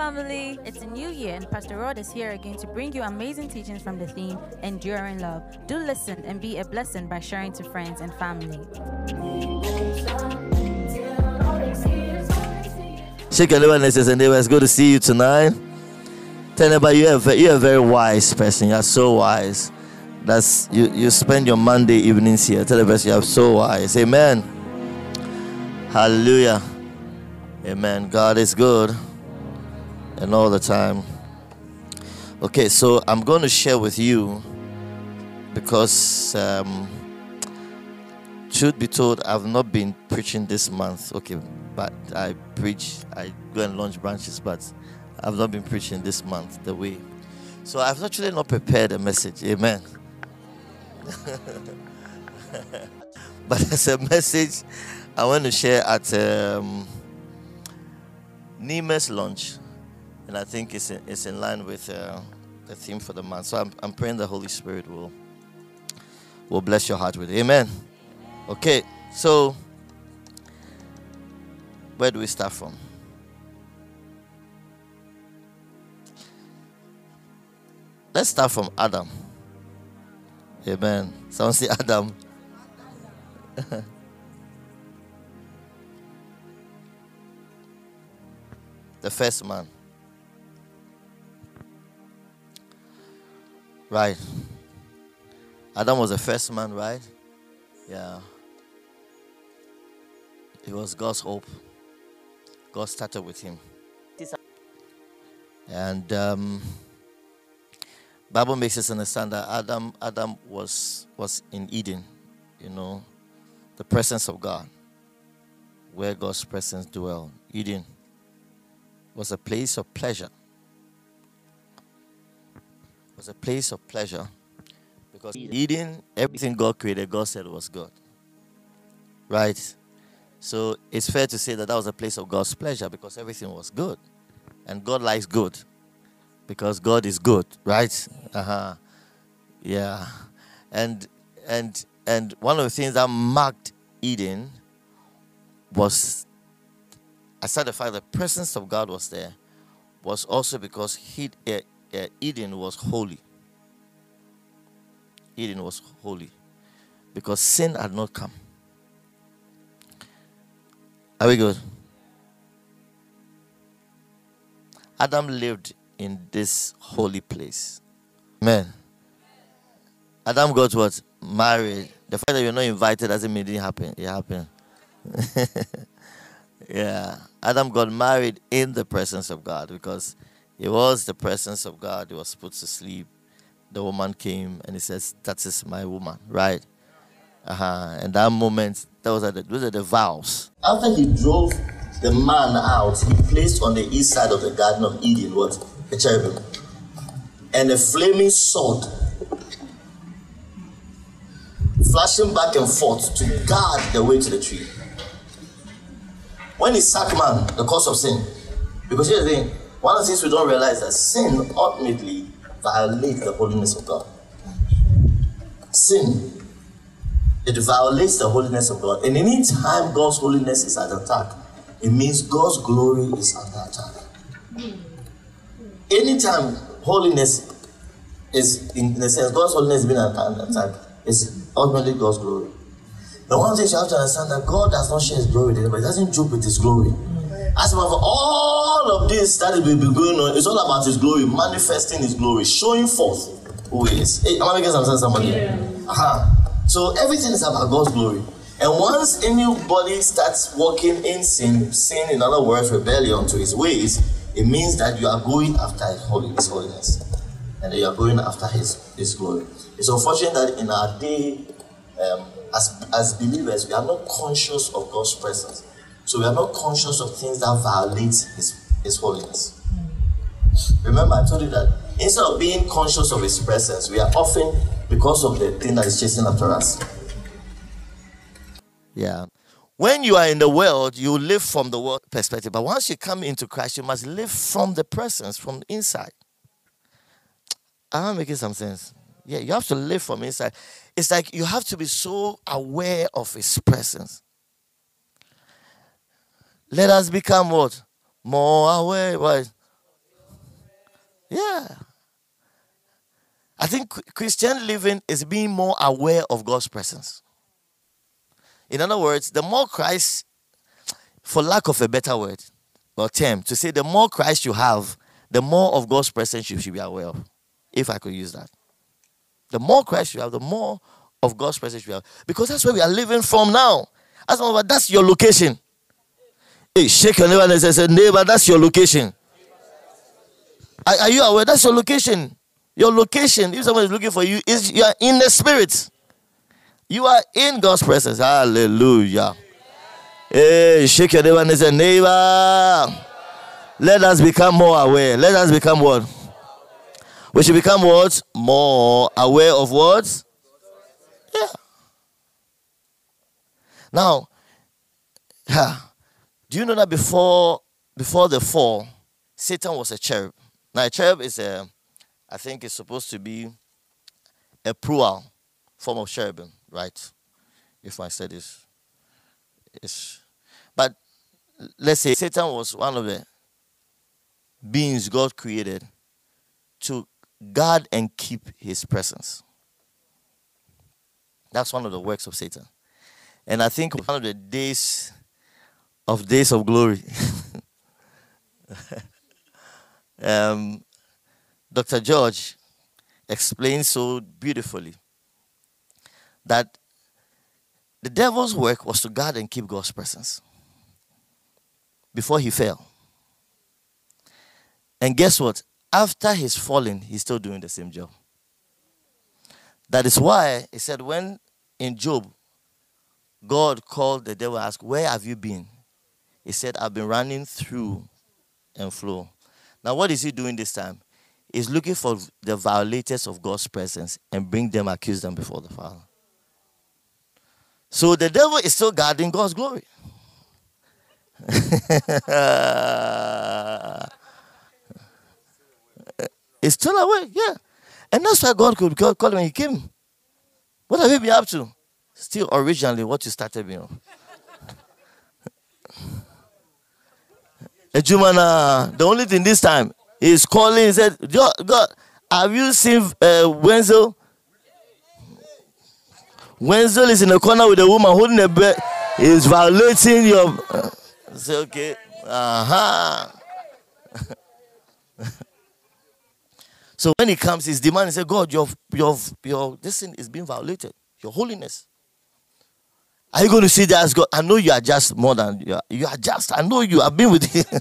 family. It's a new year, and Pastor Rod is here again to bring you amazing teachings from the theme Enduring Love. Do listen and be a blessing by sharing to friends and family. Shake your neighbor and say, neighbor, it's good to see you tonight. Tell neighbor you're you're a very wise person. You're so wise. That's you, you spend your Monday evenings here. Tell the you're so wise. Amen. Hallelujah. Amen. God is good and all the time. Okay, so I'm going to share with you because, um, truth be told, I've not been preaching this month. Okay, but I preach, I go and launch branches, but I've not been preaching this month the way. So I've actually not prepared a message. Amen. but it's a message I want to share at um, Nemes launch, and I think it's in, it's in line with uh, the theme for the month. So I'm, I'm praying the Holy Spirit will will bless your heart with it. Amen. Okay, so where do we start from? Let's start from Adam. Amen. Someone say Adam. the first man. Right. Adam was the first man, right? Yeah. It was God's hope. God started with him. And um, Bible makes us understand that Adam Adam was was in Eden, you know, the presence of God, where God's presence dwelled. Eden was a place of pleasure. Was a place of pleasure because Eden, everything God created, God said was good. Right? So it's fair to say that that was a place of God's pleasure because everything was good. And God likes good because God is good, right? Uh-huh. Yeah. And and and one of the things that marked Eden was aside the fact the presence of God was there, was also because he, uh, Eden was holy. Eden was holy because sin had not come. Are we good? Adam lived in this holy place. Man. Adam got what? Married. The fact that you're not invited doesn't mean it didn't happen. It happened. yeah. Adam got married in the presence of God because it was the presence of God. He was put to sleep. The woman came and he says, That is my woman, right? Uh-huh. And that moment, those are the, those are the vows. After he drove the man out, he placed on the east side of the Garden of Eden what? A cherubim. And a flaming sword flashing back and forth to guard the way to the tree. When he sacked man, the cause of sin. Because here's the thing one of the things we don't realize that sin ultimately violates the holiness of God. Sin, it violates the holiness of God. And any time God's holiness is under attack, it means God's glory is under attack. Anytime holiness is, in, a sense, God's holiness is being under attack, it's ultimately God's glory. The one thing you have to understand that God does not share his glory with anybody, he doesn't joke with his glory. As of all of this that will be going on, it's all about his glory, manifesting his glory, showing forth who he is. Hey, am I making some sense, somebody? Yeah. Uh-huh. So everything is about God's glory. And once anybody starts walking in sin, sin, in other words, rebellion to his ways, it means that you are going after his holiness. And you are going after his, his glory. It's unfortunate that in our day, um, as, as believers, we are not conscious of God's presence. So we are not conscious of things that violate His, his holiness. Remember, I told you that instead of being conscious of His presence, we are often, because of the thing that is chasing after us. Yeah. When you are in the world, you live from the world perspective. But once you come into Christ, you must live from the presence, from inside. Am I making some sense? Yeah, you have to live from inside. It's like you have to be so aware of His presence. Let us become what? More aware. What? Yeah. I think Christian living is being more aware of God's presence. In other words, the more Christ, for lack of a better word or term, to say the more Christ you have, the more of God's presence you should be aware of. If I could use that. The more Christ you have, the more of God's presence you have. Because that's where we are living from now. That's your location. Hey, shake your neighbor and say, neighbor, that's your location. Are, are you aware? That's your location. Your location, if someone is looking for you, is you are in the spirit. You are in God's presence. Hallelujah. Hey, shake your neighbor and say, neighbor. Let us become more aware. Let us become what? We should become what? More aware of what? Yeah. Now, do you know that before before the fall, Satan was a cherub? Now, a cherub is a, I think it's supposed to be a plural form of cherubim, right? If I said this, it's, but let's say Satan was one of the beings God created to guard and keep his presence. That's one of the works of Satan. And I think one of the days of days of glory um, Dr. George explains so beautifully that the devil's work was to guard and keep God's presence before he fell. And guess what? After his falling, he's still doing the same job. That is why he said, when in Job, God called the devil asked, Where have you been? He said, I've been running through and flow. Now, what is he doing this time? He's looking for the violators of God's presence and bring them, accuse them before the Father. So the devil is still guarding God's glory. it's still away, yeah. And that's why God could call him when he came. What have you been up to? Still originally what you started me Ejumana, the only thing this time is calling. He said, God, have you seen uh, Wenzel? Wenzel is in the corner with a woman holding a bed. He's violating your. Uh, say, okay. Uh huh. so when he comes, he's demanding, say, God, your, your, your, this thing is being violated. Your holiness. Are you going to see that as God? I know you are just more than you are. You are just. I know you have been with Him.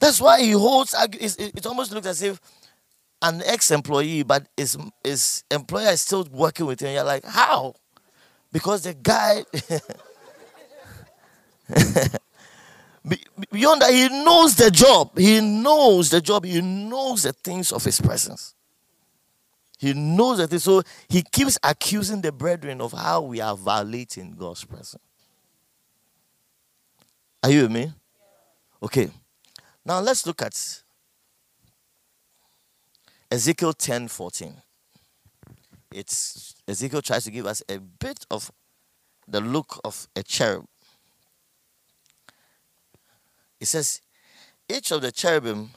That's why he holds. It almost looks as if an ex-employee, but his his employer is still working with him. You're like, how? Because the guy. Beyond that, he knows the job. He knows the job. He knows the things of his presence. He knows that. So he keeps accusing the brethren of how we are violating God's presence. Are you with me? Okay. Now let's look at Ezekiel 10 14. It's Ezekiel tries to give us a bit of the look of a cherub. It says, each of the cherubim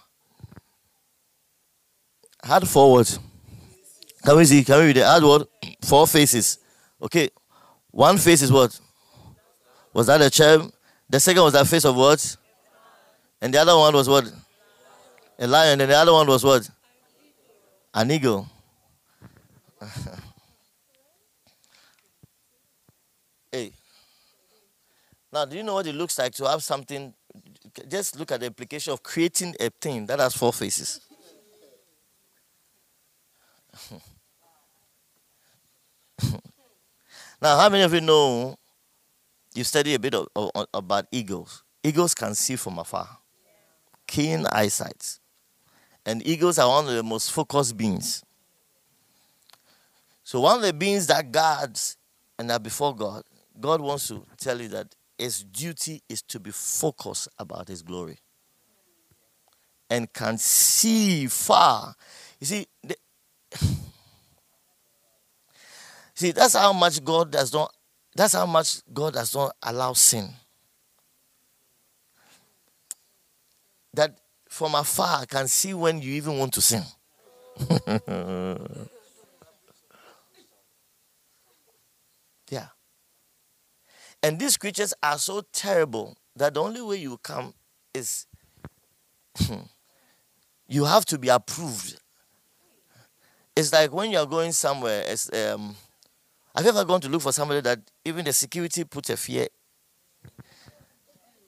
had forward can we see? Can we read it? Add what? Four faces. Okay. One face is what? Was that a cherub? The second was that face of what? And the other one was what? A lion. And the other one was what? An eagle. hey. Now, do you know what it looks like to have something? Just look at the implication of creating a thing that has four faces. now, how many of you know you study a bit of, of, about eagles? Eagles can see from afar, keen eyesight. And eagles are one of the most focused beings. So, one of the beings that guards and are before God, God wants to tell you that his duty is to be focused about his glory and can see far. You see, the, See, that's how much God does not that's how much God does not allow sin. That from afar I can see when you even want to sin. yeah. And these creatures are so terrible that the only way you come is you have to be approved. It's like when you're going somewhere, it's, um, have you ever gone to look for somebody that even the security puts a fear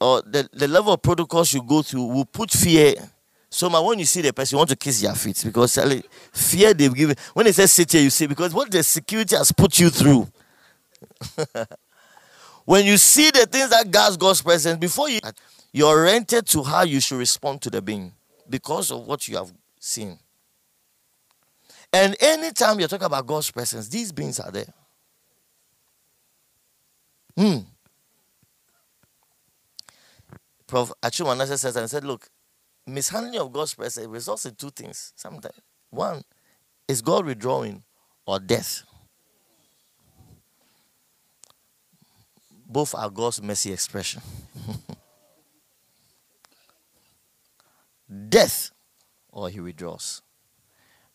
or the, the level of protocols you go through will put fear. So my, when you see the person, you want to kiss their feet because fear they've given. When they say sit here, you see because what the security has put you through. when you see the things that God's God's presence before you, you're oriented to how you should respond to the being because of what you have seen. And anytime you're talking about God's presence, these beings are there. Hmm. Prof. Achimanase says and said, look, mishandling of God's presence results in two things sometimes. One is God withdrawing or death. Both are God's mercy expression. death or he withdraws.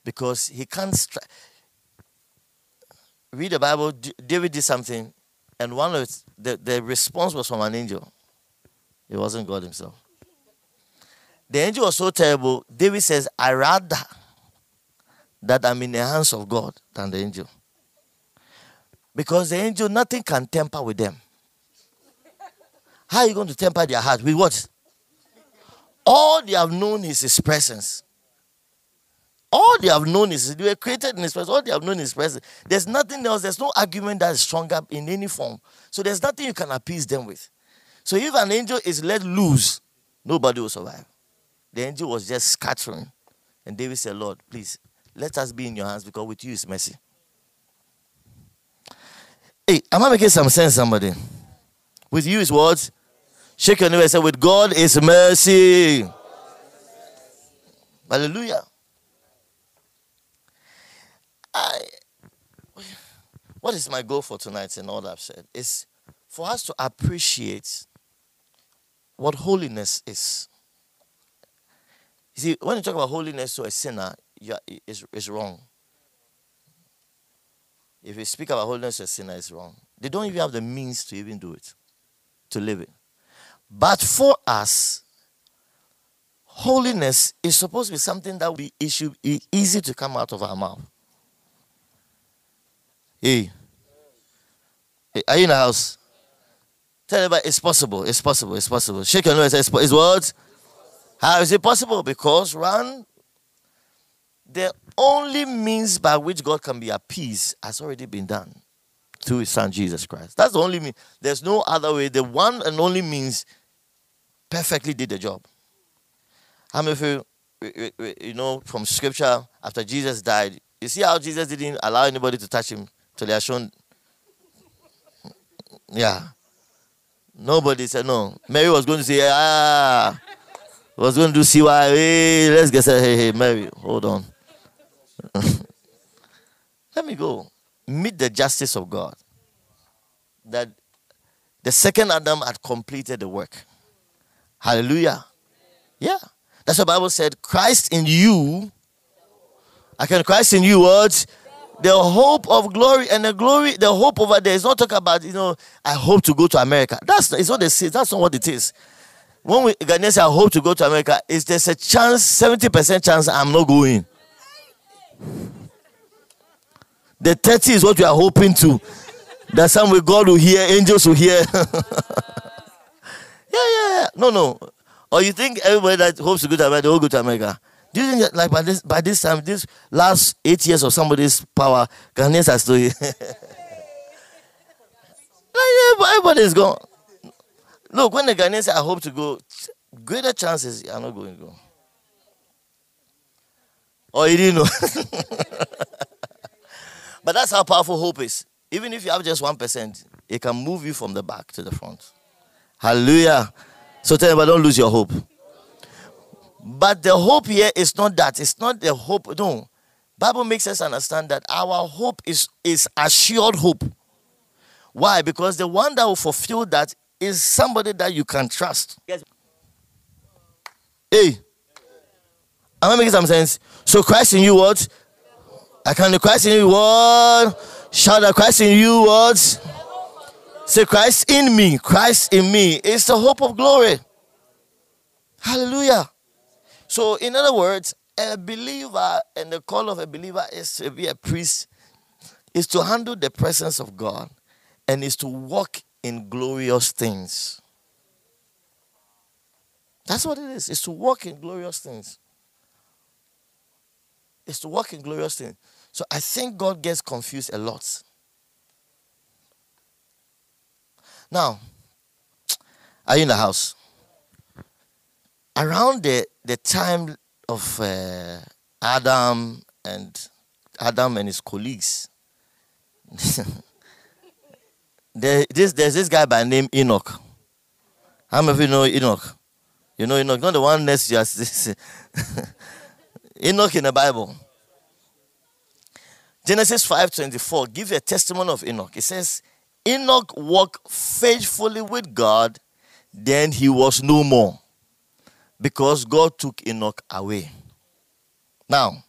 Because he can't stri- read the Bible, David did something, and one of the, the response was from an angel. It wasn't God Himself. The angel was so terrible. David says, I rather that I'm in the hands of God than the angel. Because the angel, nothing can temper with them. How are you going to temper their heart? With what? All they have known is His presence. All they have known is they were created in His presence. All they have known is presence. There's nothing else. There's no argument that is stronger in any form. So there's nothing you can appease them with. So if an angel is let loose, nobody will survive. The angel was just scattering. And David said, Lord, please, let us be in your hands because with you is mercy. Hey, am I making some sense, somebody? With you is what? Shake your neighbor and say, With God is mercy. Hallelujah. I, what is my goal for tonight and all I've said? Is for us to appreciate what holiness is. You see, when you talk about holiness to a sinner, it's, it's wrong. If you speak about holiness to a sinner, it's wrong. They don't even have the means to even do it, to live it. But for us, holiness is supposed to be something that will be issue, easy to come out of our mouth. Hey, hey are you in the house? Tell everybody it's possible. It's possible. It's possible. Shake your nose. It's, it's what? How is it possible? Because one, the only means by which God can be appeased has already been done through His Son Jesus Christ. That's the only means. There's no other way. The one and only means perfectly did the job. How many of you, you know, from Scripture after Jesus died? You see how Jesus didn't allow anybody to touch him till are shown. Yeah. Nobody said no. Mary was going to say, ah, was going to do CY. Hey, let's get said, hey, hey, Mary, hold on. Let me go. Meet the justice of God. That the second Adam had completed the work. Hallelujah. Yeah. That's what the Bible said. Christ in you. I can Christ in you what? The hope of glory and the glory, the hope over there is not talking about, you know, I hope to go to America. That's it's they say. That's not what it is. When we Ghanaians say I hope to go to America, is there's a chance, 70% chance I'm not going. The 30 is what we are hoping to. That some way God will hear, angels will hear. yeah, yeah, yeah. No, no. Or you think everybody that hopes to go to America, they will go to America. Do you think that, like by this by this time, this last eight years of somebody's power, Ghanaians are still here? like, everybody is gone. Look, when the Ghanaians say, I hope to go, greater chances are not going to go. Or you didn't know. but that's how powerful hope is. Even if you have just 1%, it can move you from the back to the front. Hallelujah. So tell me, don't lose your hope. But the hope here is not that. It's not the hope. No. Bible makes us understand that our hope is, is assured hope. Why? Because the one that will fulfill that is somebody that you can trust. Yes. Hey, Am I making some sense? So Christ in you what? I can the Christ in you what? Shout out Christ in you what? Say Christ in me. Christ in me is the hope of glory. Hallelujah. So, in other words, a believer and the call of a believer is to be a priest, is to handle the presence of God, and is to walk in glorious things. That's what it is. It's to walk in glorious things. It's to walk in glorious things. So I think God gets confused a lot. Now, are you in the house? Around the, the time of uh, Adam and Adam and his colleagues, there, this, there's this guy by name Enoch. How many of you know Enoch? You know Enoch, not the one next to you. Enoch in the Bible. Genesis 5:24 give a testimony of Enoch. It says, Enoch walked faithfully with God, then he was no more because God took Enoch away. Now,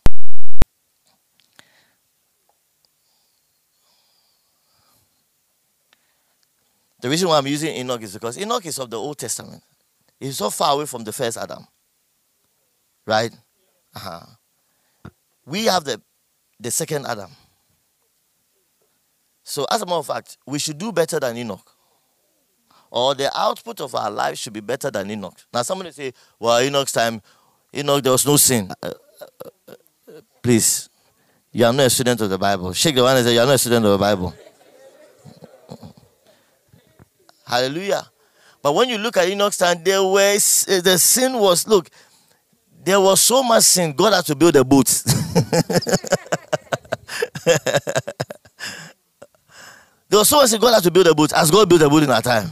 the reason why I'm using Enoch is because Enoch is of the Old Testament. He's so far away from the first Adam. Right? Uh-huh. We have the, the second Adam. So, as a matter of fact, we should do better than Enoch. Or the output of our life should be better than Enoch. Now, somebody say, well, Enoch's time, Enoch, there was no sin. Uh, uh, uh, please, you are not a student of the Bible. Shake the one and say, you are not a student of the Bible. Hallelujah. But when you look at Enoch's time, there was the sin was look, there was so much sin. God had to build a boat. There was someone saying God had to build a boat. As God built a boat in our time?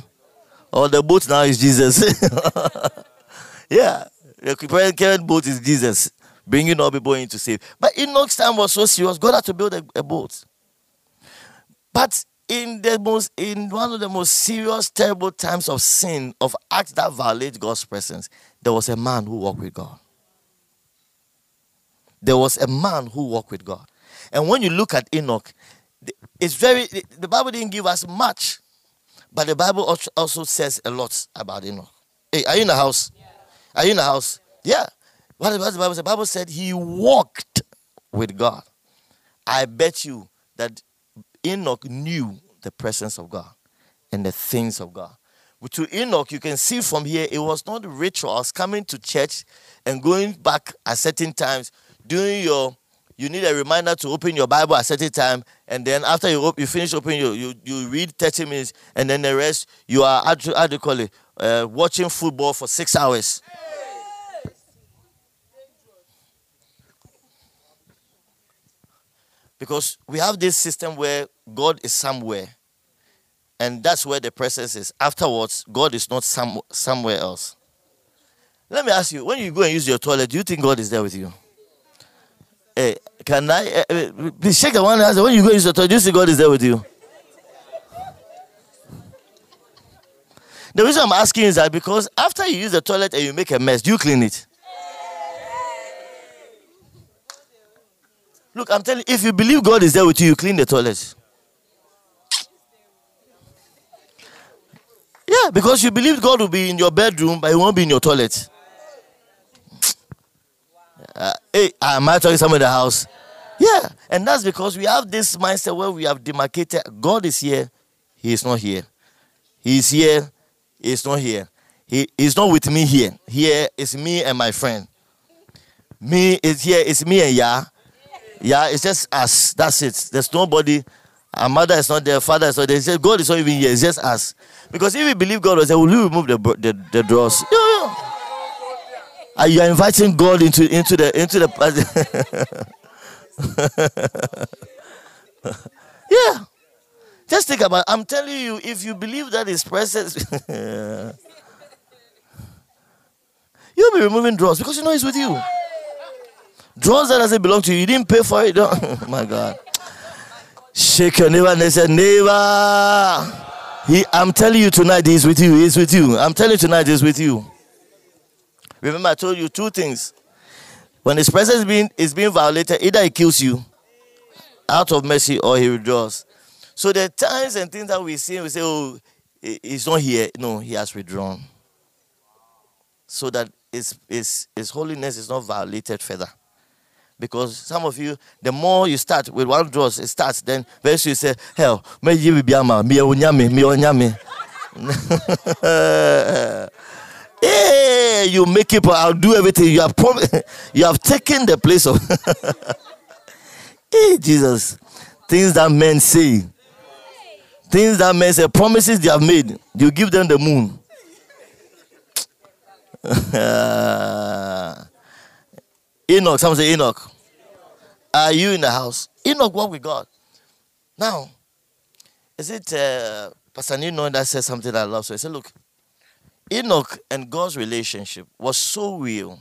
Or the boat now is Jesus. yeah. The current boat is Jesus, bringing all people into save. But Enoch's time was so serious. God had to build a, a boat. But in the most in one of the most serious, terrible times of sin, of acts that violate God's presence, there was a man who walked with God. There was a man who walked with God. And when you look at Enoch, it's very, the Bible didn't give us much, but the Bible also says a lot about Enoch. Hey, are you in the house? Yeah. Are you in the house? Yeah. What about the Bible said? The Bible said he walked with God. I bet you that Enoch knew the presence of God and the things of God. To Enoch, you can see from here, it was not rituals coming to church and going back at certain times, doing your you need a reminder to open your Bible at a certain time, and then after you op- you finish opening, you, you you read 30 minutes, and then the rest you are how do you call it, uh, watching football for six hours. Because we have this system where God is somewhere, and that's where the presence is. Afterwards, God is not some, somewhere else. Let me ask you: When you go and use your toilet, do you think God is there with you? Hey, can I uh, please shake the one hand? When you go use the toilet, do you see God is there with you? The reason I'm asking is that because after you use the toilet and you make a mess, do you clean it? Look, I'm telling you, if you believe God is there with you, you clean the toilet. Yeah, because you believe God will be in your bedroom, but he won't be in your toilet. Hey, uh, am I talking someone in the house? Yeah, and that's because we have this mindset where we have demarcated God is here, He is not here. He is here, He is not here. He is not with me here. Here is me and my friend. Me is here, it's me and Ya. Yeah, it's just us. That's it. There's nobody. Our mother is not there, father is not there. God is not even here, it's just us. Because if we believe God was there, will you remove the, the, the drawers? Yeah, yeah. Uh, are you inviting God into into the into the Yeah. Just think about it. I'm telling you, if you believe that his presence you'll be removing drawers because you know he's with you. Drawers that doesn't belong to you. You didn't pay for it. oh my God. Shake your neighbor and they said, neighbor. He, I'm telling you tonight, he's with you. He's with you. I'm telling you tonight, he's with you. Remember, I told you two things. When his presence is being, is being violated, either he kills you out of mercy or he withdraws. So the times and things that we see, we say, oh, he's not here. No, he has withdrawn. So that his, his, his holiness is not violated further. Because some of you, the more you start with one draws, it starts, then very soon you say, Hell, me you be ama, me onyame, me onyame. Hey, you make it, I'll do everything. You have prom- you have taken the place of Hey Jesus. Things that men say. Things that men say, promises they have made. You give them the moon. Enoch, someone say Enoch. Are you in the house? Enoch walk with God. Now, is it uh, Pastor Nino that says something that I love? So he said, look, Enoch and God's relationship was so real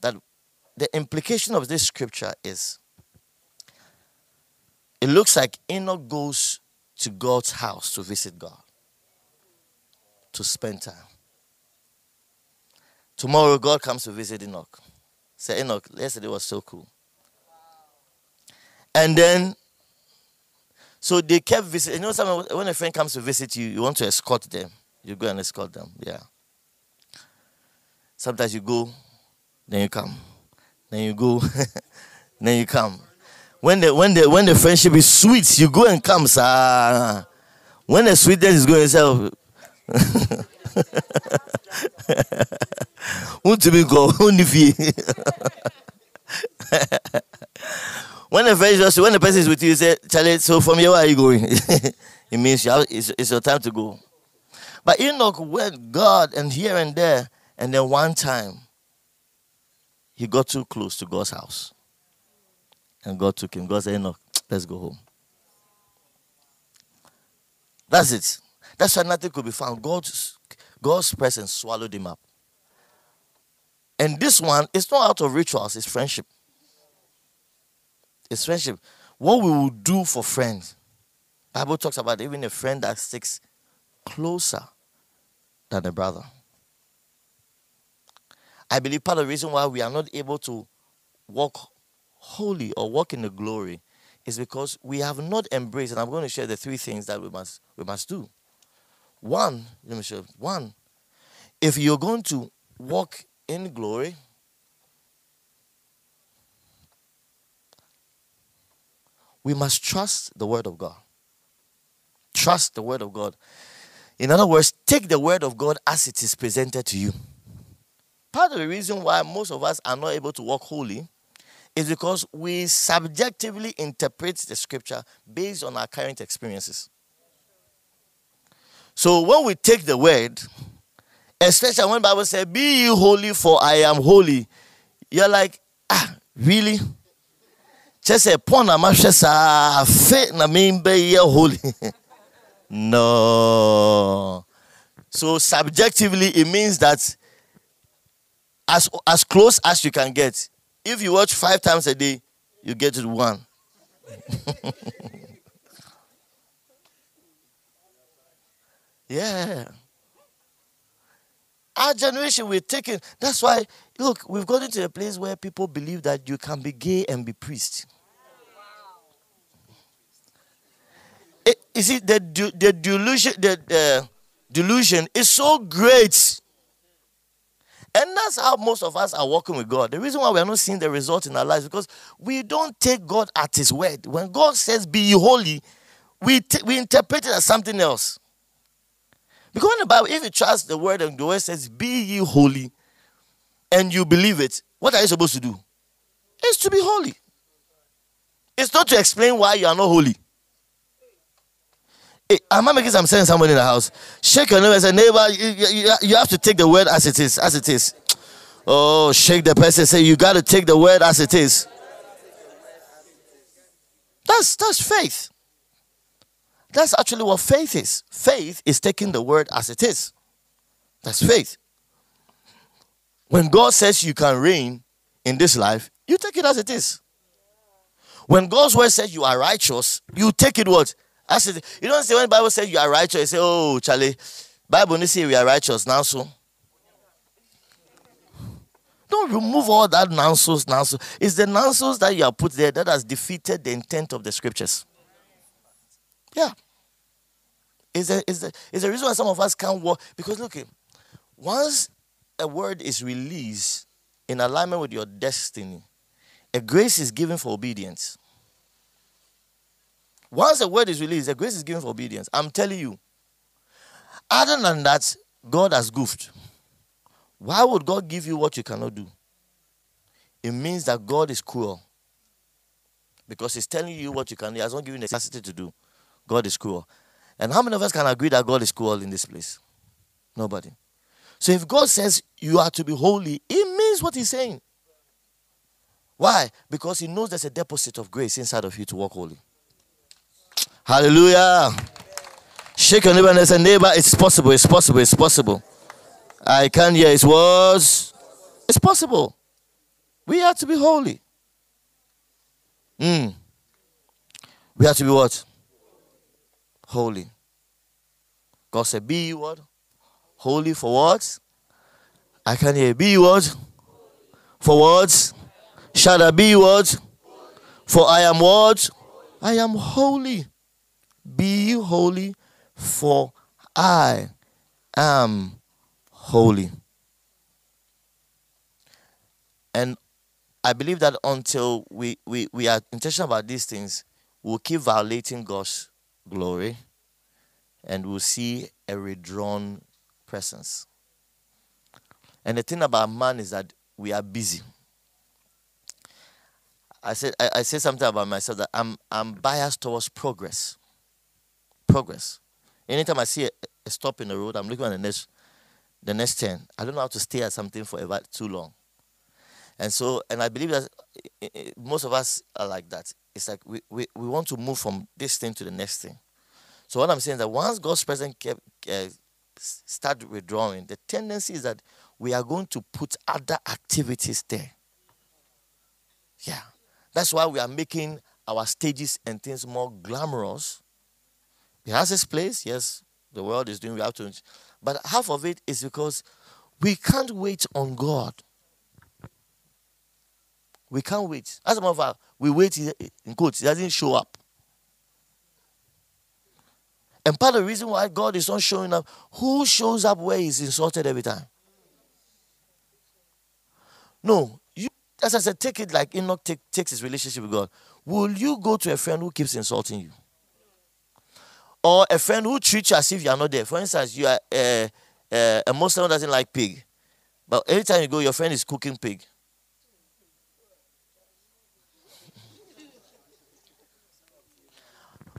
that the implication of this scripture is it looks like Enoch goes to God's house to visit God, to spend time. Tomorrow, God comes to visit Enoch. Say, Enoch, yesterday was so cool. And then, so they kept visiting. You know, when a friend comes to visit you, you want to escort them. You go and escort them. Yeah. Sometimes you go, then you come. Then you go, then you come. When the when the when the friendship is sweet, you go and come, sir. When the sweetness is going itself. Untumi go unifi. When the friend when the person is with you, you say, Charlie, so from here where are you going? it means you have, it's, it's your time to go. But Enoch went God and here and there, and then one time he got too close to God's house. And God took him. God said, Enoch, let's go home. That's it. That's why nothing could be found. God's, God's presence swallowed him up. And this one is not out of rituals, it's friendship. It's friendship. What we will do for friends. Bible talks about even a friend that sticks closer than a brother. I believe part of the reason why we are not able to walk holy or walk in the glory is because we have not embraced, and I'm going to share the three things that we must we must do. One, let me show one. If you're going to walk in glory, we must trust the word of God. Trust the word of God. In other words, take the word of God as it is presented to you. Part of the reason why most of us are not able to walk holy is because we subjectively interpret the scripture based on our current experiences. So when we take the word, especially when Bible says, Be ye holy, for I am holy, you're like, ah, really? Just a pon a fit na be holy. No. So subjectively, it means that as as close as you can get. If you watch five times a day, you get to one. yeah. Our generation, we're taking. That's why, look, we've gotten to a place where people believe that you can be gay and be priest. It, you see, the, the delusion, the delusion is so great. And that's how most of us are walking with God. The reason why we are not seeing the result in our lives because we don't take God at His word. When God says, Be holy, we, t- we interpret it as something else. Because in the Bible, if you trust the word and the word says, Be ye holy, and you believe it, what are you supposed to do? It's to be holy. It's not to explain why you are not holy. Am I making some sense? Someone in the house, shake your neighbor say, "Neighbor, you, you, you have to take the word as it is, as it is." Oh, shake the person. Say, "You got to take the word as it is." That's that's faith. That's actually what faith is. Faith is taking the word as it is. That's faith. When God says you can reign in this life, you take it as it is. When God's word says you are righteous, you take it what I said, you don't say when the Bible says you are righteous, you say, oh, Charlie, Bible only say we are righteous now, so. Don't remove all that nonsense, nonsense. It's the nonsense that you have put there that has defeated the intent of the scriptures. Yeah. Is the, is the, is the reason why some of us can't walk. Because look, eh, once a word is released in alignment with your destiny, a grace is given for obedience. Once a word is released, the grace is given for obedience. I'm telling you. Other than that, God has goofed. Why would God give you what you cannot do? It means that God is cruel. Because He's telling you what you can do. He has not given you the capacity to do. God is cruel. And how many of us can agree that God is cruel in this place? Nobody. So if God says you are to be holy, it means what He's saying. Why? Because He knows there's a deposit of grace inside of you to walk holy. Hallelujah. Shake your neighbor and say, neighbor, it's possible, it's possible, it's possible. I can't hear his words. It's possible. We have to be holy. Mm. We have to be what? Holy. God said, Be what? Holy for what? I can hear. Be what? For what? Shall I be what? For I am what? I am holy. Be holy, for I am holy. And I believe that until we, we, we are intentional about these things, we'll keep violating God's glory and we'll see a withdrawn presence. And the thing about man is that we are busy. I said I, I said something about myself that I'm I'm biased towards progress. Progress. Anytime I see a, a stop in the road, I'm looking at the next the next 10. I don't know how to stay at something forever too long. And so, and I believe that most of us are like that. It's like we, we, we want to move from this thing to the next thing. So what I'm saying is that once God's presence kept, uh, start withdrawing, the tendency is that we are going to put other activities there. Yeah. That's why we are making our stages and things more glamorous. It has its place, yes. The world is doing, we have to but half of it is because we can't wait on God. We can't wait. As a matter of fact, we wait in quotes, He doesn't show up. And part of the reason why God is not showing up, who shows up where he's insulted every time? No, you as I said, take it like Enoch take, takes his relationship with God. Will you go to a friend who keeps insulting you? Or a friend who treats you as if you are not there. For instance, you are a, uh, a, Muslim who doesn't like pig, but every time you go, your friend is cooking pig.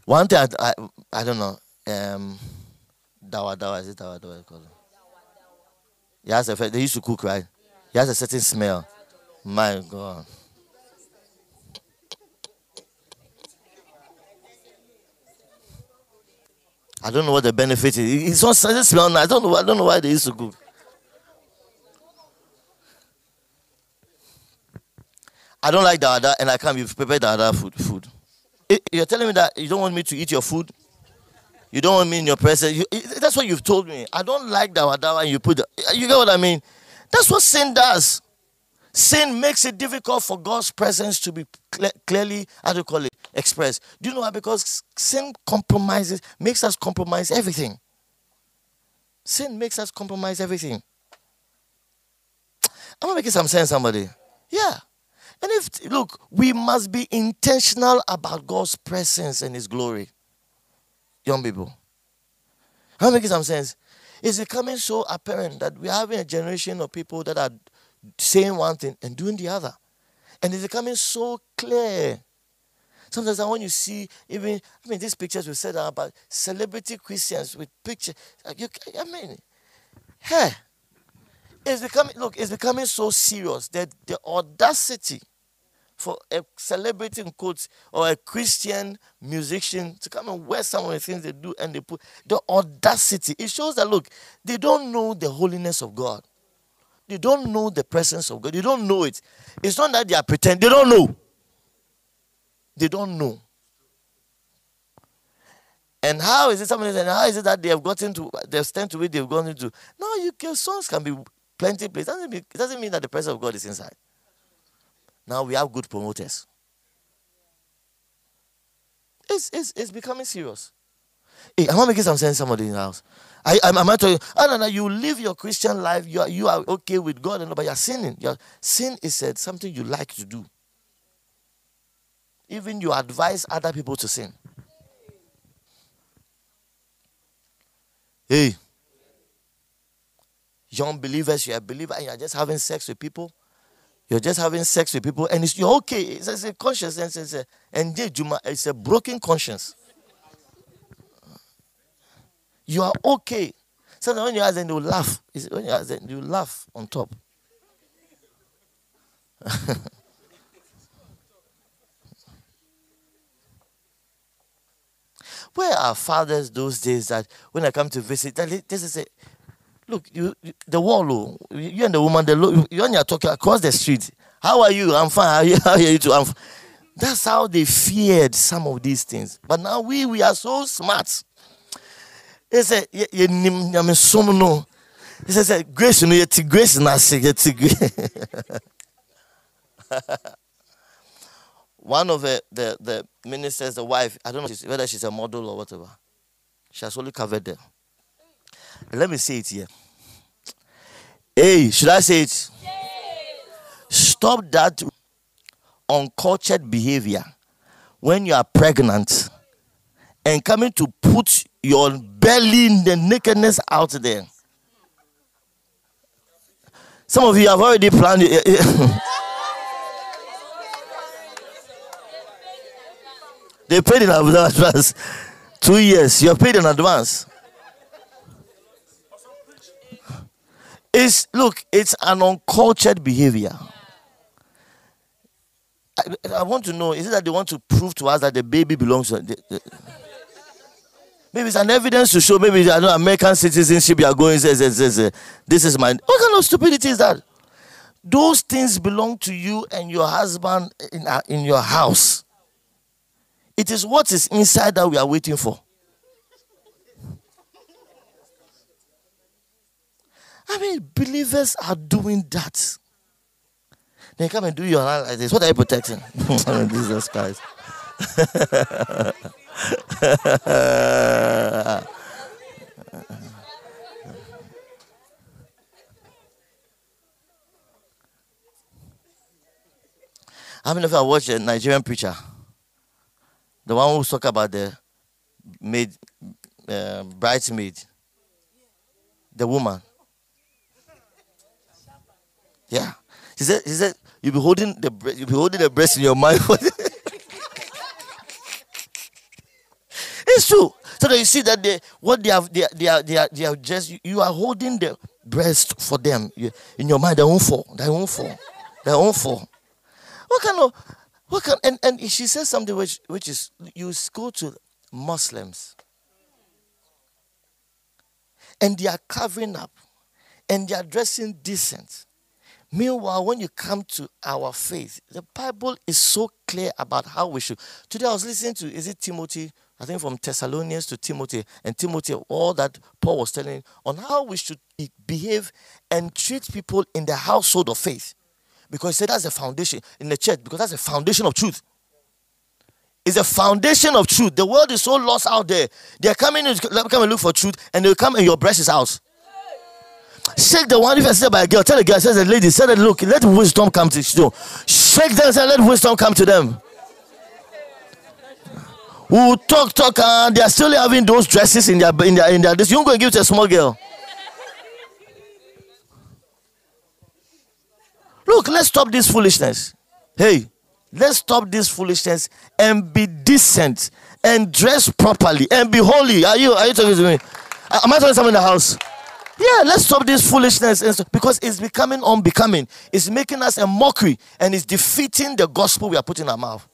One thing I, I, I don't know, um, dawa dawa is it dawa dawa it? Yes, they used to cook right. He has a certain smell. My God. I don't know what the benefit is. It's not it smell nice. I don't know. I don't know why they used to cook. I don't like dada, and I can't be prepared dada food. Food. Eh, you're telling me that you don't want me to eat your food. You don't want me in your presence. You, eh, that's what you've told me. I don't like dada, and you put. The, eh, you get what I mean? That's what sin does. Sin makes it difficult for God's presence to be clearly, how do you call it, expressed. Do you know why? Because sin compromises, makes us compromise everything. Sin makes us compromise everything. Am I making some sense, somebody? Yeah. And if, look, we must be intentional about God's presence and His glory. Young people. Am I making some sense? It's becoming so apparent that we're having a generation of people that are saying one thing and doing the other. And it's becoming so clear. Sometimes when you see even, I mean, these pictures we said about celebrity Christians with pictures. You, I mean, hey, it's becoming, look, it's becoming so serious that the audacity for a celebrity in quotes or a Christian musician to come and wear some of the things they do and they put the audacity. It shows that look, they don't know the holiness of God. They don't know the presence of God. They don't know it. It's not that they are pretending. They don't know. They don't know. And how is it somebody saying, how is it that they have gotten to the extent to which they've gone into? No, you, your songs can be plenty place. Doesn't mean, it doesn't mean that the presence of God is inside. Now we have good promoters. It's, it's, it's becoming serious. Hey, am I making some sense? Somebody in the house. I, am, am I telling you? Oh, no, you live your Christian life. You are, you are okay with God, and but you're sinning. You're, sin is uh, something you like to do. Even you advise other people to sin. Hey, young believers, you're a believer and you're just having sex with people. You're just having sex with people, and it's you're okay. It's, it's a conscience, it's a, and it's a broken conscience. You are okay. Sometimes when you ask them, they will laugh. When you ask them, you laugh on top. Where are fathers those days that when I come to visit, this is a look, you, you the wall, oh, you and the woman, the you and you're talking across the street. How are you? I'm fine. How are you? How are you too? I'm That's how they feared some of these things. But now we we are so smart. They say, "Yɛnim nyamesom no." He says, "Grace no yɛte grace na ase yɛte grace." One of the, the, the ministers, the wife, I don't know whether she's a model or whatever. She has only covered them. Let me say it here. Hey, should I say it? Stop that uncultured behavior when you are pregnant and coming to put your belly the nakedness out there. Some of you have already planned. it. They paid in advance. Two years. You're paid in advance. It's look, it's an uncultured behavior. I, I, want to know, is it that they want to prove to us that the baby belongs to the, the, maybe it's an evidence to show maybe I know American citizenship you are going says, says, says, this is my what kind of stupidity is that? Those things belong to you and your husband in, uh, in your house. It is what is inside that we are waiting for. I mean, believers are doing that. They come and do your hand like this. What are you protecting? Jesus Christ. How many of you have watched a Nigerian preacher? The one who talk about the maid, uh, bridesmaid, the woman. Yeah, she said. She said you be holding the you be holding the breast in your mind. true. So that you see that they what they have they, they are they are they are just you are holding the breast for them you, in your mind. They won't fall. They won't fall. They won't fall. What kind of what kind and, and she says something which, which is you go to Muslims and they are covering up and they are dressing decent. Meanwhile, when you come to our faith, the Bible is so clear about how we should. Today I was listening to, is it Timothy? I think from Thessalonians to Timothy, and Timothy, all that Paul was telling on how we should behave and treat people in the household of faith. Because he said that's the foundation in the church, because that's the foundation of truth. It's a foundation of truth. The world is so lost out there. They're coming come and look for truth, and they'll come in your breast is out. Shake the one if I said by a girl, tell the girl, says the lady, said that look, let wisdom come to you. Shake them, say let wisdom come to them. Who talk, talk, and they are still having those dresses in their in their in their this. You go and give it to a small girl. Look, let's stop this foolishness. Hey, let's stop this foolishness and be decent and dress properly and be holy. Are you are you talking to me? Am I talking to someone in the house? Yeah, let's stop this foolishness because it's becoming unbecoming. It's making us a mockery and it's defeating the gospel we are putting in our mouth.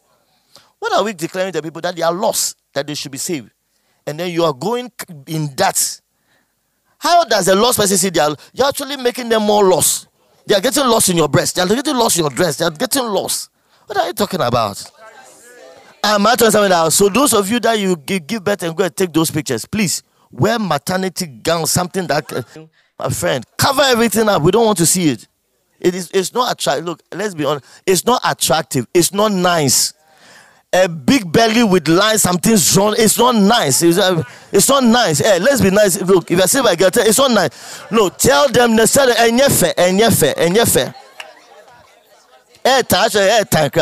Are we declaring to people that they are lost, that they should be saved? And then you are going in that. How does a lost person see they are? You're actually making them more lost. They are getting lost in your breast. They are getting lost in your dress. They are getting lost. What are you talking about? I'm not talking about So those of you that you give birth and go and take those pictures, please wear maternity gown, something that My friend, cover everything up. We don't want to see it. It is it's not attractive. Look, let's be honest. It's not attractive. It's not nice. A big belly with lines, something's wrong. It's not nice. It's, uh, it's not nice. Hey, let's be nice. Look, if I say I get it's not nice. No, tell them and yefe, and yefe, and yefe. Hey, touch, hey, eh, thank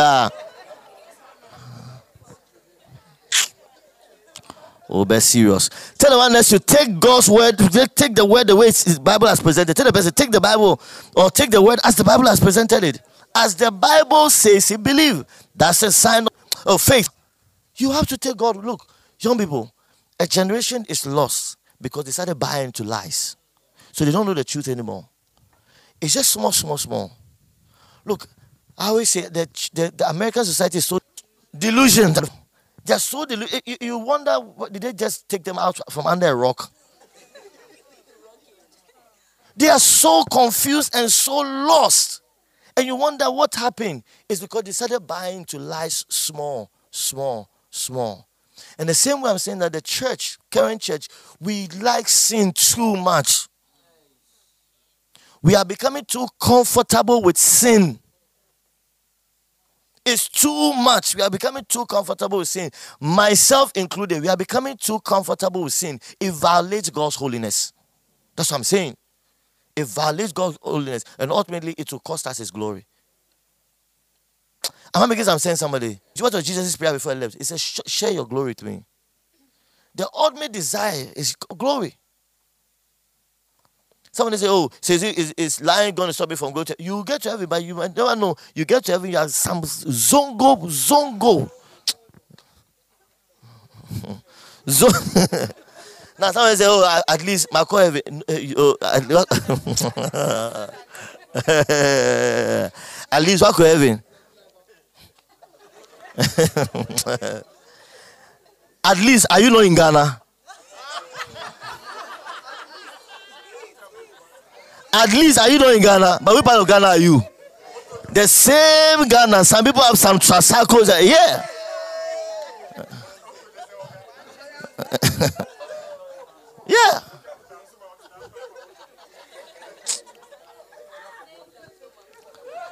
Oh, be serious. Tell the one next to take God's word, take the word the way the Bible has presented. Tell the person, take the Bible or take the word as the Bible has presented it. As the Bible says, he believe. That's a sign of faith. You have to take God. Look, young people, a generation is lost because they started buying into lies. So they don't know the truth anymore. It's just small, small, small. Look, I always say that the, the American society is so delusional they're so deluded. You, you wonder, did they just take them out from under a rock? They are so confused and so lost. And you wonder what happened. It's because they started buying to lies small, small, small. And the same way I'm saying that the church, current church, we like sin too much. We are becoming too comfortable with sin. It's too much. We are becoming too comfortable with sin. Myself included, we are becoming too comfortable with sin. It violates God's holiness. That's what I'm saying. It violates God's holiness, and ultimately it will cost us his glory. Am I making I'm saying somebody? What was Jesus' prayer before he left? He said, Share your glory with me. The ultimate desire is glory. Somebody say, "Oh, says is, is lying going to stop you from going to?" You get to heaven, but you might never know. You get to heaven, you have some zongo, zongo, zongo. now somebody say, "Oh, at least my call heaven." Oh, at least what could heaven? at least, are you not in Ghana? At least, are you not in Ghana? But which part of Ghana are you? The same Ghana. Some people have some tricycles. Yeah. yeah.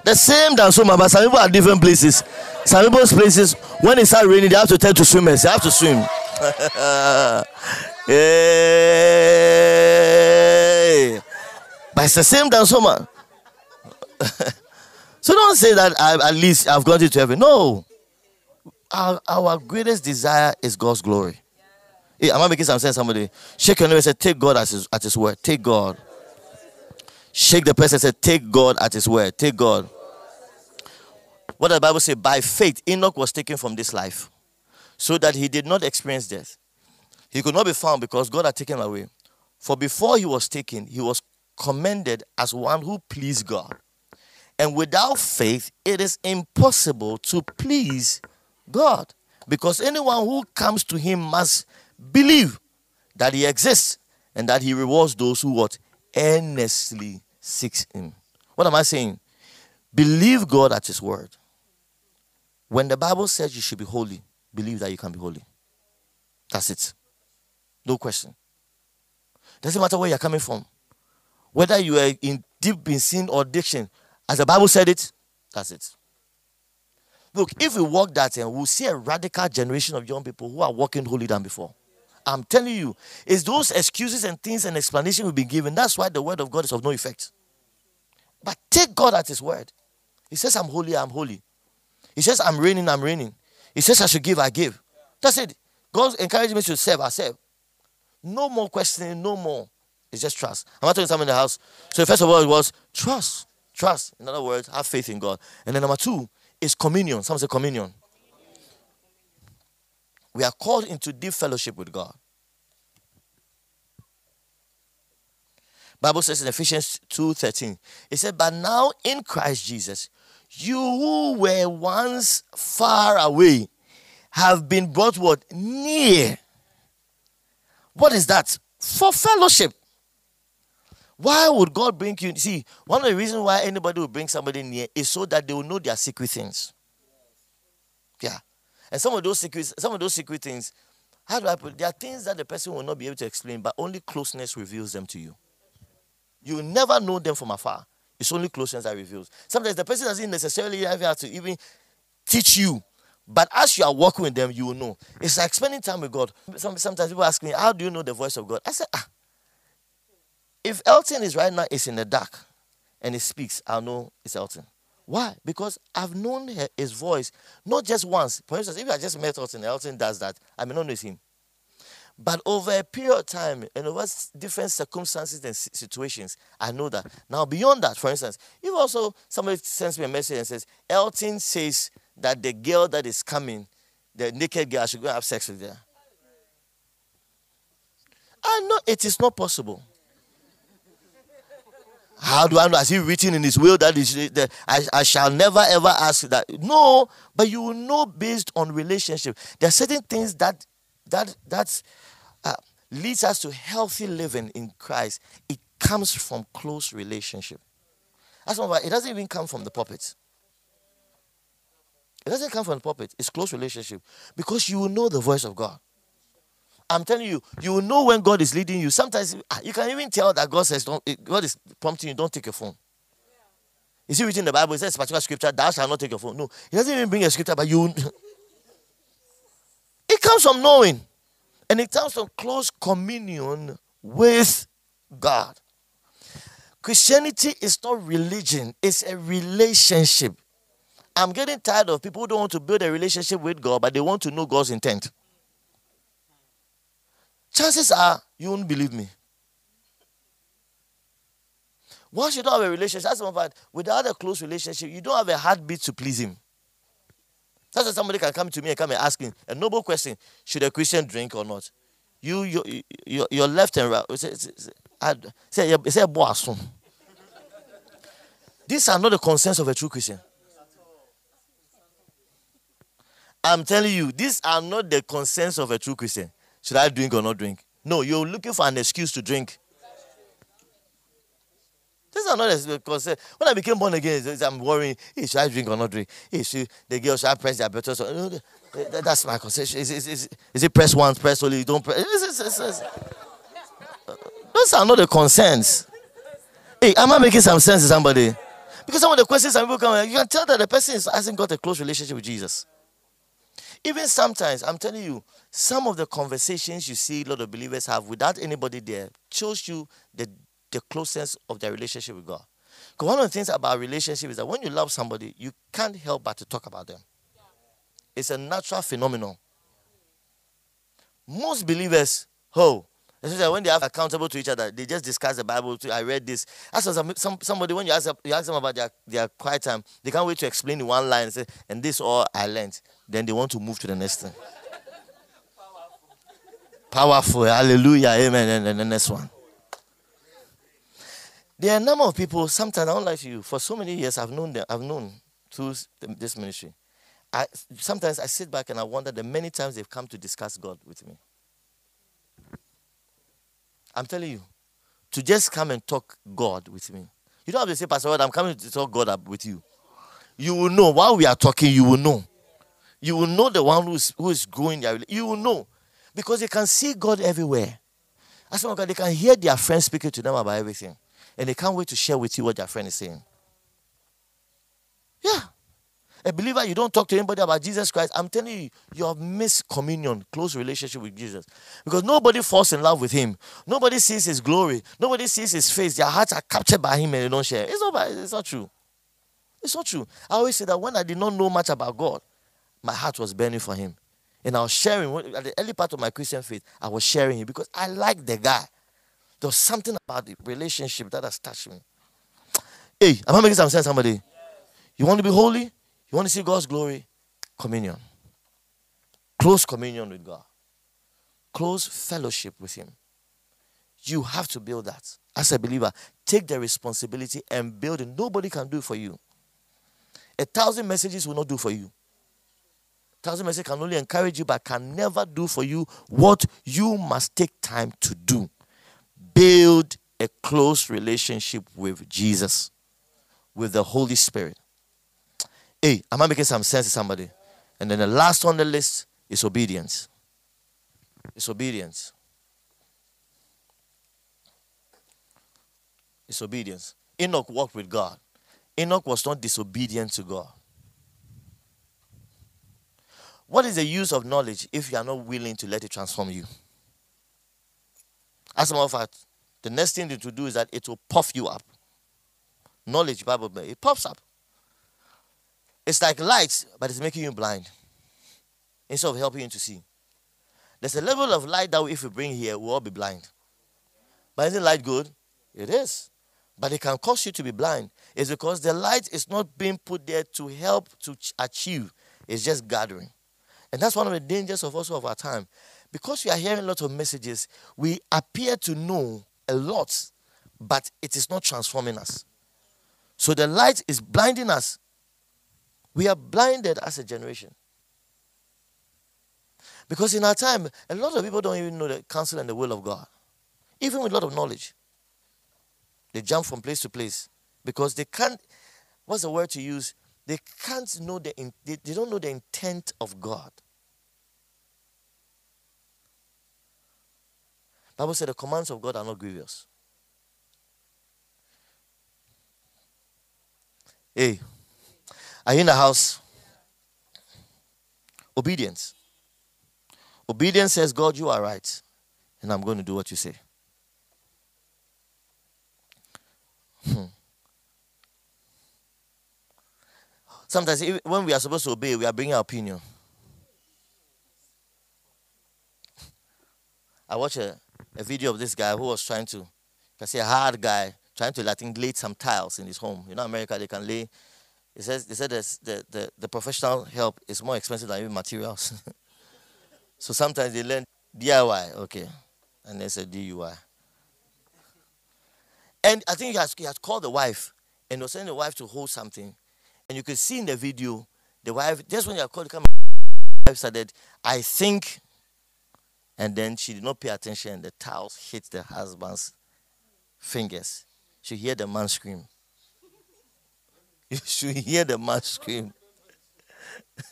The same Dansoman, but some people are different places. Some people's places, when it starts raining, they have to tell to swimmers. They have to swim. yeah. But it's the same Dansoman. so don't say that I, at least I've gone to heaven. No. Our, our greatest desire is God's glory. Am I making some sense? Somebody shake your neighbor and say, Take God at his, at his word. Take God. Shake the person and say, Take God at his word. Take God. What does the Bible say? By faith, Enoch was taken from this life so that he did not experience death. He could not be found because God had taken him away. For before he was taken, he was commended as one who pleased God. And without faith, it is impossible to please God. Because anyone who comes to him must believe that he exists and that he rewards those who what earnestly seeks him. What am I saying? Believe God at his word. When the Bible says you should be holy, believe that you can be holy. That's it. No question. Doesn't matter where you're coming from. Whether you are in deep in sin or addiction, as the Bible said it, that's it. Look, if we walk that and we'll see a radical generation of young people who are walking holy than before. I'm telling you, it's those excuses and things and explanation we've been given. That's why the word of God is of no effect. But take God at His word. He says, I'm holy, I'm holy. He says, I'm reigning, I'm reigning. He says, I should give, I give. That's it. God encourages me to serve, I serve. No more questioning, no more. It's just trust. I'm not talking to someone in the house. So first of all, it was trust. Trust. In other words, have faith in God. And then number two is communion. Someone say communion. We are called into deep fellowship with God. Bible says in Ephesians 2:13, it said, But now in Christ Jesus, you who were once far away have been brought what? Near. What is that? For fellowship. Why would God bring you? See, one of the reasons why anybody will bring somebody near is so that they will know their secret things. Yeah. And some of those secrets, some of those secret things, how do I put? There are things that the person will not be able to explain, but only closeness reveals them to you. You never know them from afar. It's only closeness that reveals. Sometimes the person doesn't necessarily have to even teach you. But as you are walking with them, you will know. It's like spending time with God. Sometimes people ask me, How do you know the voice of God? I say, Ah, if Elton is right now is in the dark and he speaks, I'll know it's Elton. Why? Because I've known his voice not just once. For instance, if I just met Elton, Elton does that, I may not know him. But over a period of time and over different circumstances and situations, I know that. Now, beyond that, for instance, if also somebody sends me a message and says, Elton says that the girl that is coming, the naked girl, I should go have sex with her. I know it is not possible. How do I know? Has he written in his will that, is, that I, I shall never ever ask that? No, but you will know based on relationship. There are certain things that that that's uh, leads us to healthy living in Christ. It comes from close relationship. That's why it doesn't even come from the pulpit. It doesn't come from the pulpit. It's close relationship because you will know the voice of God. I'm telling you, you will know when God is leading you. Sometimes ah, you can even tell that God says, don't, God is prompting you, don't take your phone. You see, written in the Bible, it says particular scripture, thou shalt not take your phone. No, he doesn't even bring a scripture, but you. it comes from knowing. And it comes from close communion with God. Christianity is not religion, it's a relationship. I'm getting tired of people who don't want to build a relationship with God, but they want to know God's intent chances are you won't believe me. Once you don't have a relationship, that's one. Without a close relationship, you don't have a heartbeat to please him. That's why somebody can come to me and come and ask me a noble question: Should a Christian drink or not? You, you, you your left and right. Say, say, say, say, These are not the concerns of a true Christian. I'm telling you, these are not the concerns of a true Christian. Should I drink or not drink? No, you're looking for an excuse to drink. This is not a concern. Eh, when I became born again, I'm worrying, hey, should I drink or not drink? Hey, should the girl should I press their buttons? Eh, eh, that's my concern. Is, is, is, is, it press once, press only, You don't press? Those are not the concerns. Hey, am I making some sense to somebody? Because some of the questions some people come, you can tell that the person hasn't got a close relationship with Jesus. Even sometimes, I'm telling you, some of the conversations you see a lot of believers have without anybody there shows you the, the closeness of their relationship with God. Because one of the things about relationship is that when you love somebody, you can't help but to talk about them. It's a natural phenomenon. Most believers, oh, especially when they are accountable to each other, they just discuss the Bible. I read this. As some, some, somebody, when you ask, you ask them about their, their quiet time, they can't wait to explain in one line and say, and this all I learned. Then they want to move to the next thing. Powerful. Hallelujah. Amen. And then the next one. There are a number of people, sometimes I don't like you. For so many years, I've known them, I've known through this ministry. I, sometimes I sit back and I wonder the many times they've come to discuss God with me. I'm telling you, to just come and talk God with me. You don't have to say, Pastor, I'm coming to talk God with you. You will know while we are talking, you will know. You will know the one who is, who is growing. You will know. Because they can see God everywhere. As long as they can hear their friends speaking to them about everything. And they can't wait to share with you what their friend is saying. Yeah. A believer, you don't talk to anybody about Jesus Christ. I'm telling you, you have missed communion, close relationship with Jesus. Because nobody falls in love with him. Nobody sees his glory. Nobody sees his face. Their hearts are captured by him and they don't share. It's not, it's not true. It's not true. I always say that when I did not know much about God, my heart was burning for him. And I was sharing, at the early part of my Christian faith, I was sharing it because I like the guy. There was something about the relationship that has touched me. Hey, am I making some sense, somebody? You want to be holy? You want to see God's glory? Communion. Close communion with God. Close fellowship with Him. You have to build that. As a believer, take the responsibility and build it. Nobody can do it for you. A thousand messages will not do for you. Thousand messages can only encourage you, but can never do for you what you must take time to do. Build a close relationship with Jesus, with the Holy Spirit. Hey, am I making some sense to somebody? And then the last on the list is obedience. It's obedience. is obedience. Enoch walked with God. Enoch was not disobedient to God. What is the use of knowledge if you are not willing to let it transform you? As a matter of fact, the next thing to do is that it will puff you up. Knowledge, Bible, it puffs up. It's like light, but it's making you blind instead of helping you to see. There's a level of light that if we bring here, we'll all be blind. But isn't light good? It is. But it can cause you to be blind. It's because the light is not being put there to help to achieve, it's just gathering. And that's one of the dangers of also of our time. Because we are hearing a lot of messages, we appear to know a lot, but it is not transforming us. So the light is blinding us. We are blinded as a generation. Because in our time, a lot of people don't even know the counsel and the will of God, even with a lot of knowledge. They jump from place to place because they can't. What's the word to use? They can't know the. They, they don't know the intent of God. Bible said the commands of God are not grievous. Hey, are you in the house? Obedience. Obedience says, God, you are right, and I'm going to do what you say. Hmm. Sometimes, when we are supposed to obey, we are bringing our opinion. I watched a, a video of this guy who was trying to, can say a hard guy, trying to, I think, lay some tiles in his home. You know, America, they can lay. He says, they said the, the, the professional help is more expensive than even materials. so sometimes they learn DIY, okay, and they said DUI. And I think he has, he has called the wife and was telling the wife to hold something. And you could see in the video, the wife, just when you called, the wife said, I think and then she did not pay attention, the towels hit the husband's fingers. She hear the man scream. You should hear the man scream.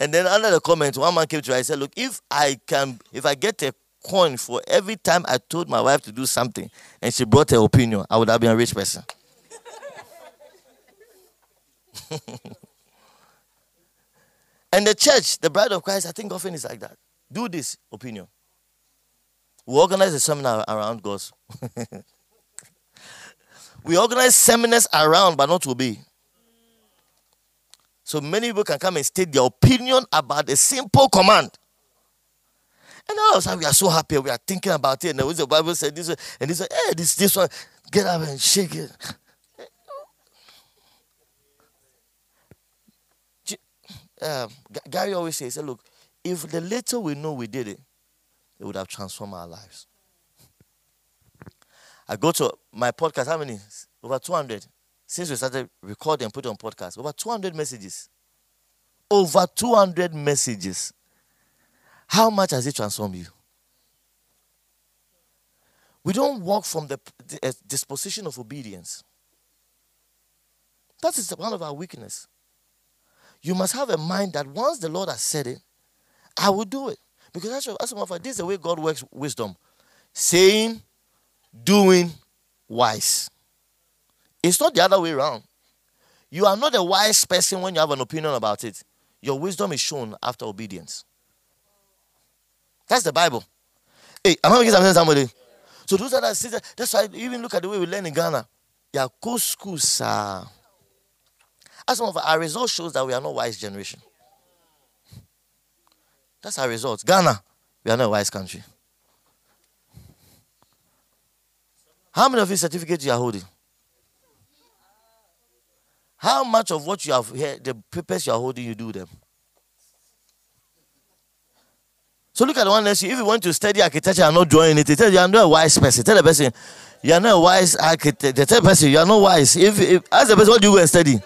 and then under the comment, one man came to her and said, Look, if I can, if I get a coin for every time I told my wife to do something and she brought her opinion, I would have been a rich person. and the church, the bride of Christ, I think often is like that. Do this opinion. We organize a seminar around God's. we organize seminars around, but not to obey. So many people can come and state their opinion about a simple command. And all of a sudden, we are so happy. We are thinking about it. And the Bible said this, and this, hey, this, this one, get up and shake it. Uh, Gary always says, look, if the little we know we did it, it would have transformed our lives. I go to my podcast, how many? Over 200. Since we started recording and put on podcast, over 200 messages. Over 200 messages. How much has it transformed you? We don't walk from the, the eh, disposition of obedience. That is one of our weakness. You must have a mind that once the Lord has said it, I will do it. Because that's, that's of this is the way God works wisdom. Saying, doing, wise. It's not the other way around. You are not a wise person when you have an opinion about it. Your wisdom is shown after obedience. That's the Bible. Hey, am I making something somebody? So those are the that's why even look at the way we learn in Ghana. Yeah, sir. As some of our results shows that we are not wise generation. That's our results. Ghana, we are not a wise country. How many of you certificates you are holding? How much of what you have here, the papers you are holding, you do them? So look at the one next you. If you want to study architecture and not drawing it, tell you are not a wise person. Tell the person you are not a wise architect. Tell the person you are not wise. If, if ask the person what do you go and study.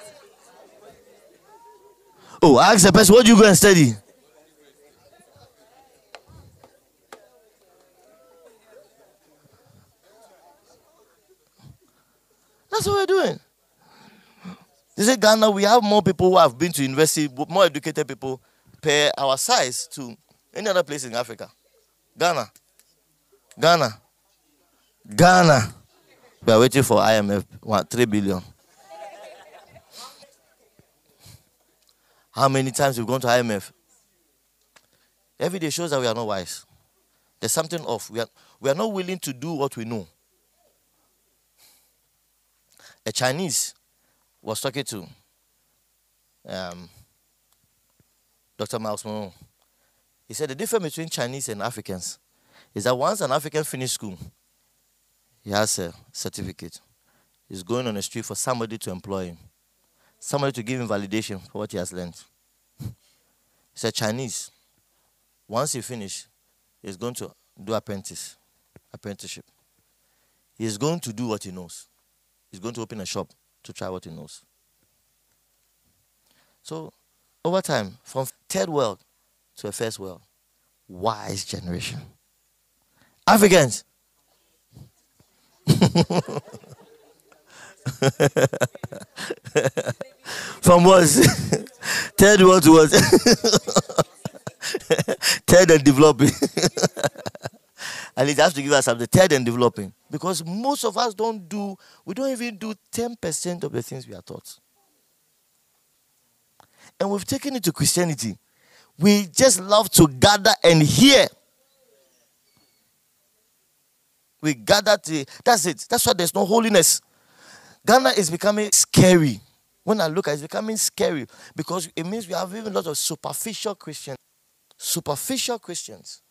Oh, ask the person what do you go and study. That's what we're doing. They say Ghana, we have more people who have been to university, more educated people per our size to any other place in Africa. Ghana. Ghana. Ghana. We are waiting for IMF, what, 3 billion. How many times we've gone to IMF? Every day shows that we are not wise. There's something off. We are, we are not willing to do what we know. A Chinese was talking to um, Dr. Myles Munroe. He said the difference between Chinese and Africans is that once an African finishes school, he has a certificate. He's going on the street for somebody to employ him, somebody to give him validation for what he has learned. He said Chinese, once he finish, he's going to do apprentice, apprenticeship. He's going to do what he knows. He's going to open a shop to try what he knows. So, over time, from third world to a first world, wise generation. Africans. From what? third world to what? third and developing. At least have to give us something. Third and developing. Because most of us don't do, we don't even do 10% of the things we are taught. And we've taken it to Christianity. We just love to gather and hear. We gather to, that's it. That's why there's no holiness. Ghana is becoming scary. When I look at it, it's becoming scary because it means we have even a lot of superficial Christians. Superficial Christians.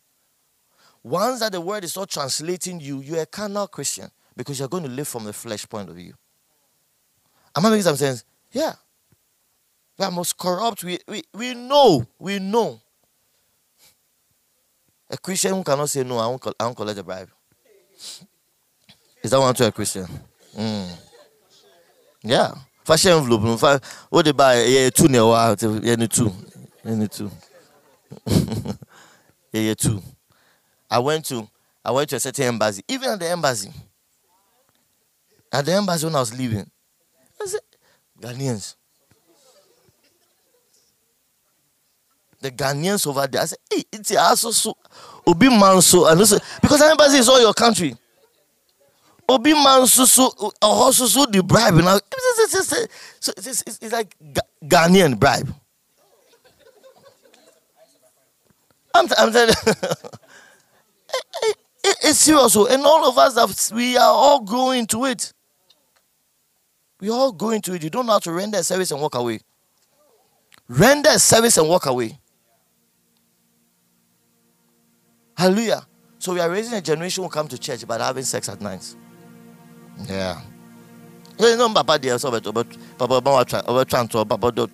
Once that the word is not translating you, you're a carnal Christian because you're going to live from the flesh point of view. Am I making some sense? Yeah. We are most corrupt. We, we, we know. We know. A Christian who cannot say no, I won't, I won't collect a bribe. Is that one to a Christian? Mm. Yeah. Fashion envelope. What they buy? Yeah, two Yeah, two. Yeah, two. yeah, two. I went to I went to a certain embassy. Even at the embassy. At the embassy when I was leaving. I said, Ghanaians. the Ghanaians over there. I said, hey, it's also so Obi Manso. And listen, because embassy is all your country. Obi Manso so also so the bribe. Now so it's, it's, it's like Ghanaian bribe. I'm, I'm telling it's serious. Oh. And all of us, have, we are all going to it. We all going to it. You don't know how to render a service and walk away. Render a service and walk away. Hallelujah. So we are raising a generation who come to church but having sex at night. Yeah. You know, Papa dear, so but Papa over transfer, Papa do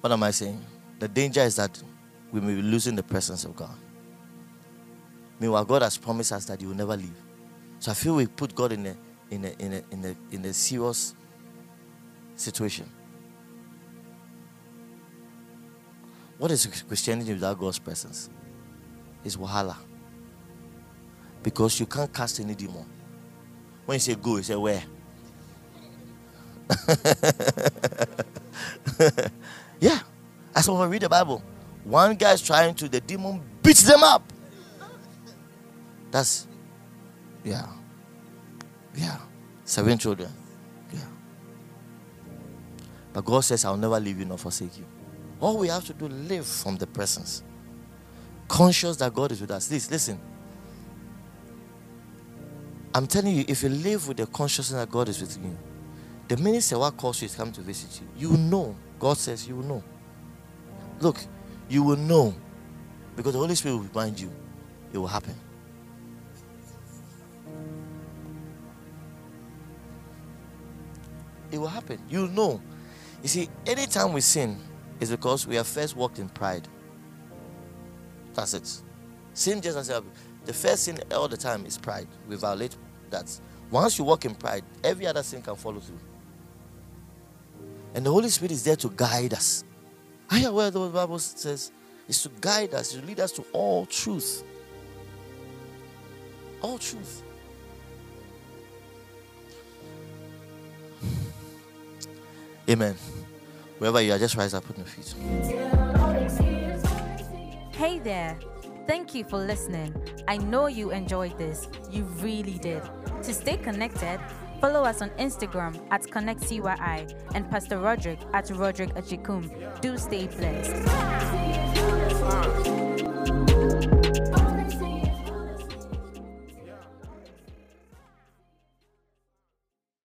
What am I saying? The danger is that we may be losing the presence of God. Meanwhile, God has promised us that He will never leave. So I feel we put God in a in a in a in a, in a serious situation. What is Christianity without God's presence? It's wahala. Because you can't cast any demon. When you say go, you say where? yeah. As when we read the Bible, one guy is trying to, the demon beats them up. That's, yeah. Yeah. Seven children. Yeah. But God says, I'll never leave you nor forsake you. All we have to do, live from the presence. Conscious that God is with us. This, listen. I'm telling you, if you live with the consciousness that God is with you, the minute Sewa calls you to come to visit you, you know. God says you know. Look, you will know. Because the Holy Spirit will remind you. It will happen. It will happen. You'll know. You see, anytime we sin, is because we have first walked in pride. That's it. Sin just as the first sin all the time is pride. We violate that. Once you walk in pride, every other sin can follow through. And the Holy Spirit is there to guide us. Are you aware the Bible says? Is to guide us, to lead us to all truth. All truth. Amen. Wherever you are, just rise up on your feet. Hey there. Thank you for listening. I know you enjoyed this. You really did. To stay connected, follow us on Instagram at ConnectCYI and Pastor Roderick at Roderick Achikum. Do stay blessed.